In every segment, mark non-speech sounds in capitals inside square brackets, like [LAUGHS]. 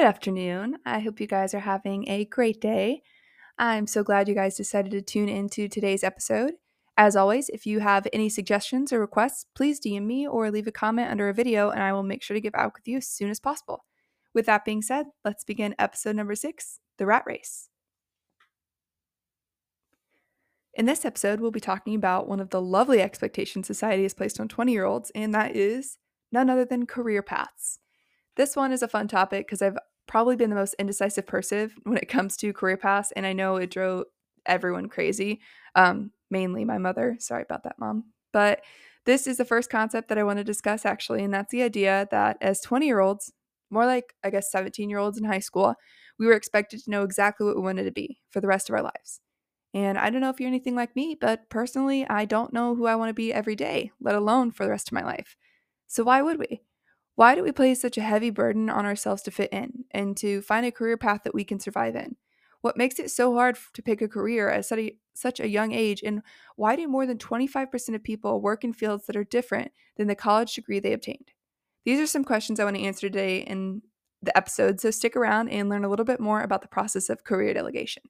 Good afternoon. I hope you guys are having a great day. I'm so glad you guys decided to tune into today's episode. As always, if you have any suggestions or requests, please DM me or leave a comment under a video, and I will make sure to get back with you as soon as possible. With that being said, let's begin episode number six The Rat Race. In this episode, we'll be talking about one of the lovely expectations society has placed on 20 year olds, and that is none other than career paths. This one is a fun topic because I've probably been the most indecisive person [LAUGHS] when it comes to career paths, and I know it drove everyone crazy, um, mainly my mother. Sorry about that, mom. But this is the first concept that I want to discuss actually, and that's the idea that as 20 year olds, more like, I guess, 17 year olds in high school, we were expected to know exactly what we wanted to be for the rest of our lives. And I don't know if you're anything like me, but personally, I don't know who I want to be every day, let alone for the rest of my life. So why would we? Why do we place such a heavy burden on ourselves to fit in and to find a career path that we can survive in? What makes it so hard to pick a career at such a young age? And why do more than 25% of people work in fields that are different than the college degree they obtained? These are some questions I want to answer today in the episode, so stick around and learn a little bit more about the process of career delegation.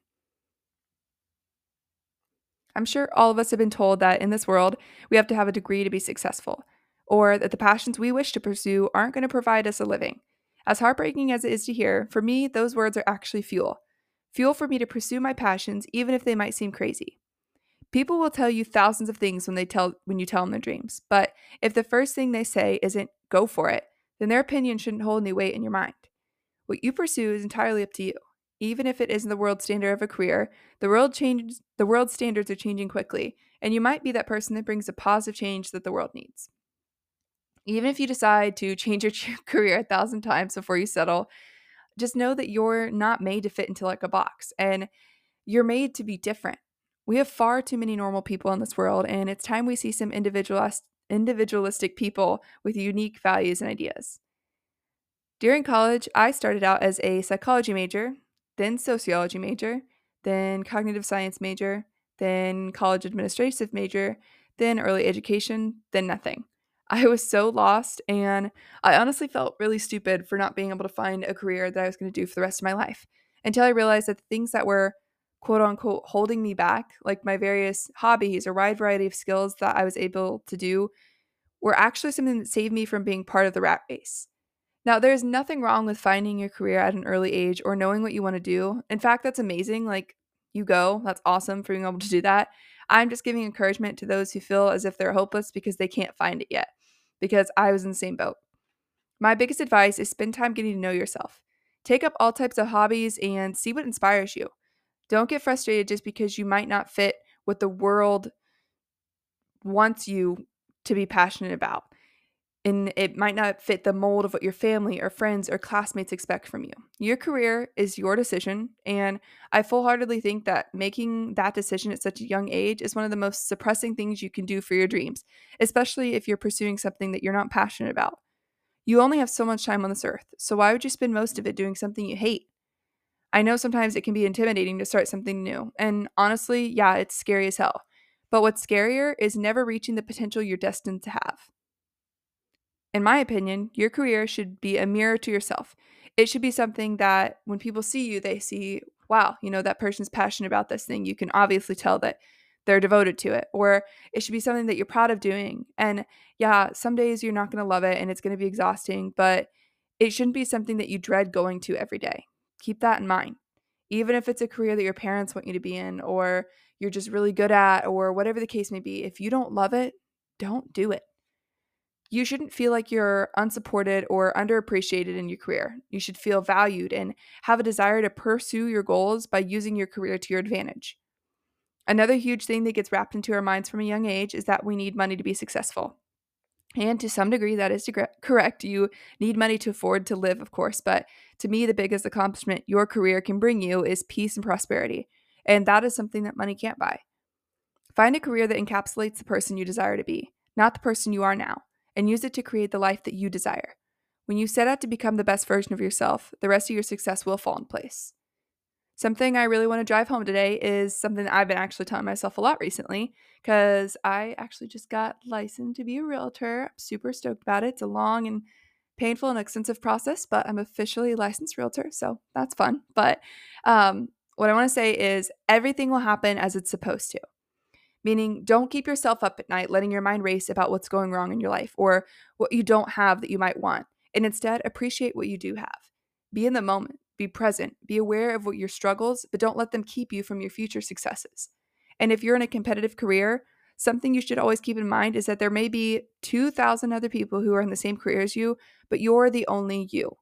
I'm sure all of us have been told that in this world, we have to have a degree to be successful, or that the passions we wish to pursue aren't going to provide us a living. As heartbreaking as it is to hear, for me, those words are actually fuel. Fuel for me to pursue my passions, even if they might seem crazy. People will tell you thousands of things when they tell when you tell them their dreams, but if the first thing they say isn't go for it, then their opinion shouldn't hold any weight in your mind. What you pursue is entirely up to you even if it isn't the world standard of a career, the world changes the world standards are changing quickly, and you might be that person that brings a positive change that the world needs. Even if you decide to change your [LAUGHS] career a thousand times before you settle, just know that you're not made to fit into like a box and you're made to be different. We have far too many normal people in this world, and it's time we see some individualist, individualistic people with unique values and ideas. During college, I started out as a psychology major then sociology major, then cognitive science major, then college administrative major, then early education, then nothing. I was so lost, and I honestly felt really stupid for not being able to find a career that I was going to do for the rest of my life until I realized that the things that were quote unquote holding me back, like my various hobbies or wide variety of skills that I was able to do, were actually something that saved me from being part of the rat race. Now, there's nothing wrong with finding your career at an early age or knowing what you want to do. In fact, that's amazing. Like, you go. That's awesome for being able to do that. I'm just giving encouragement to those who feel as if they're hopeless because they can't find it yet, because I was in the same boat. My biggest advice is spend time getting to know yourself. Take up all types of hobbies and see what inspires you. Don't get frustrated just because you might not fit what the world wants you to be passionate about and it might not fit the mold of what your family or friends or classmates expect from you. Your career is your decision, and I full heartedly think that making that decision at such a young age is one of the most suppressing things you can do for your dreams, especially if you're pursuing something that you're not passionate about. You only have so much time on this earth, so why would you spend most of it doing something you hate? I know sometimes it can be intimidating to start something new, and honestly, yeah, it's scary as hell. But what's scarier is never reaching the potential you're destined to have. In my opinion, your career should be a mirror to yourself. It should be something that when people see you, they see, wow, you know, that person's passionate about this thing. You can obviously tell that they're devoted to it. Or it should be something that you're proud of doing. And yeah, some days you're not going to love it and it's going to be exhausting, but it shouldn't be something that you dread going to every day. Keep that in mind. Even if it's a career that your parents want you to be in or you're just really good at or whatever the case may be, if you don't love it, don't do it. You shouldn't feel like you're unsupported or underappreciated in your career. You should feel valued and have a desire to pursue your goals by using your career to your advantage. Another huge thing that gets wrapped into our minds from a young age is that we need money to be successful. And to some degree, that is correct. You need money to afford to live, of course. But to me, the biggest accomplishment your career can bring you is peace and prosperity. And that is something that money can't buy. Find a career that encapsulates the person you desire to be, not the person you are now and use it to create the life that you desire. When you set out to become the best version of yourself, the rest of your success will fall in place. Something I really want to drive home today is something that I've been actually telling myself a lot recently because I actually just got licensed to be a realtor. I'm super stoked about it. It's a long and painful and extensive process, but I'm officially licensed realtor, so that's fun. But um, what I want to say is everything will happen as it's supposed to. Meaning, don't keep yourself up at night letting your mind race about what's going wrong in your life or what you don't have that you might want. And instead, appreciate what you do have. Be in the moment, be present, be aware of what your struggles, but don't let them keep you from your future successes. And if you're in a competitive career, something you should always keep in mind is that there may be 2,000 other people who are in the same career as you, but you're the only you.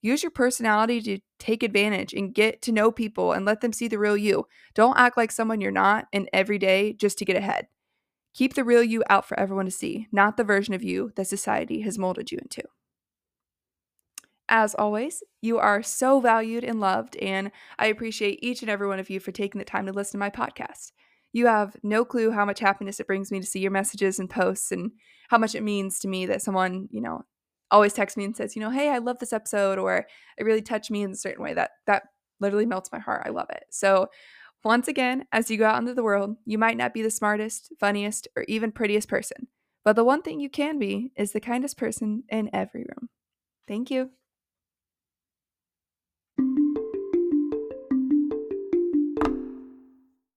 Use your personality to take advantage and get to know people and let them see the real you. Don't act like someone you're not and every day just to get ahead. Keep the real you out for everyone to see, not the version of you that society has molded you into. As always, you are so valued and loved, and I appreciate each and every one of you for taking the time to listen to my podcast. You have no clue how much happiness it brings me to see your messages and posts and how much it means to me that someone, you know, always texts me and says, you know, hey, I love this episode or it really touched me in a certain way. That that literally melts my heart. I love it. So once again, as you go out into the world, you might not be the smartest, funniest, or even prettiest person. But the one thing you can be is the kindest person in every room. Thank you.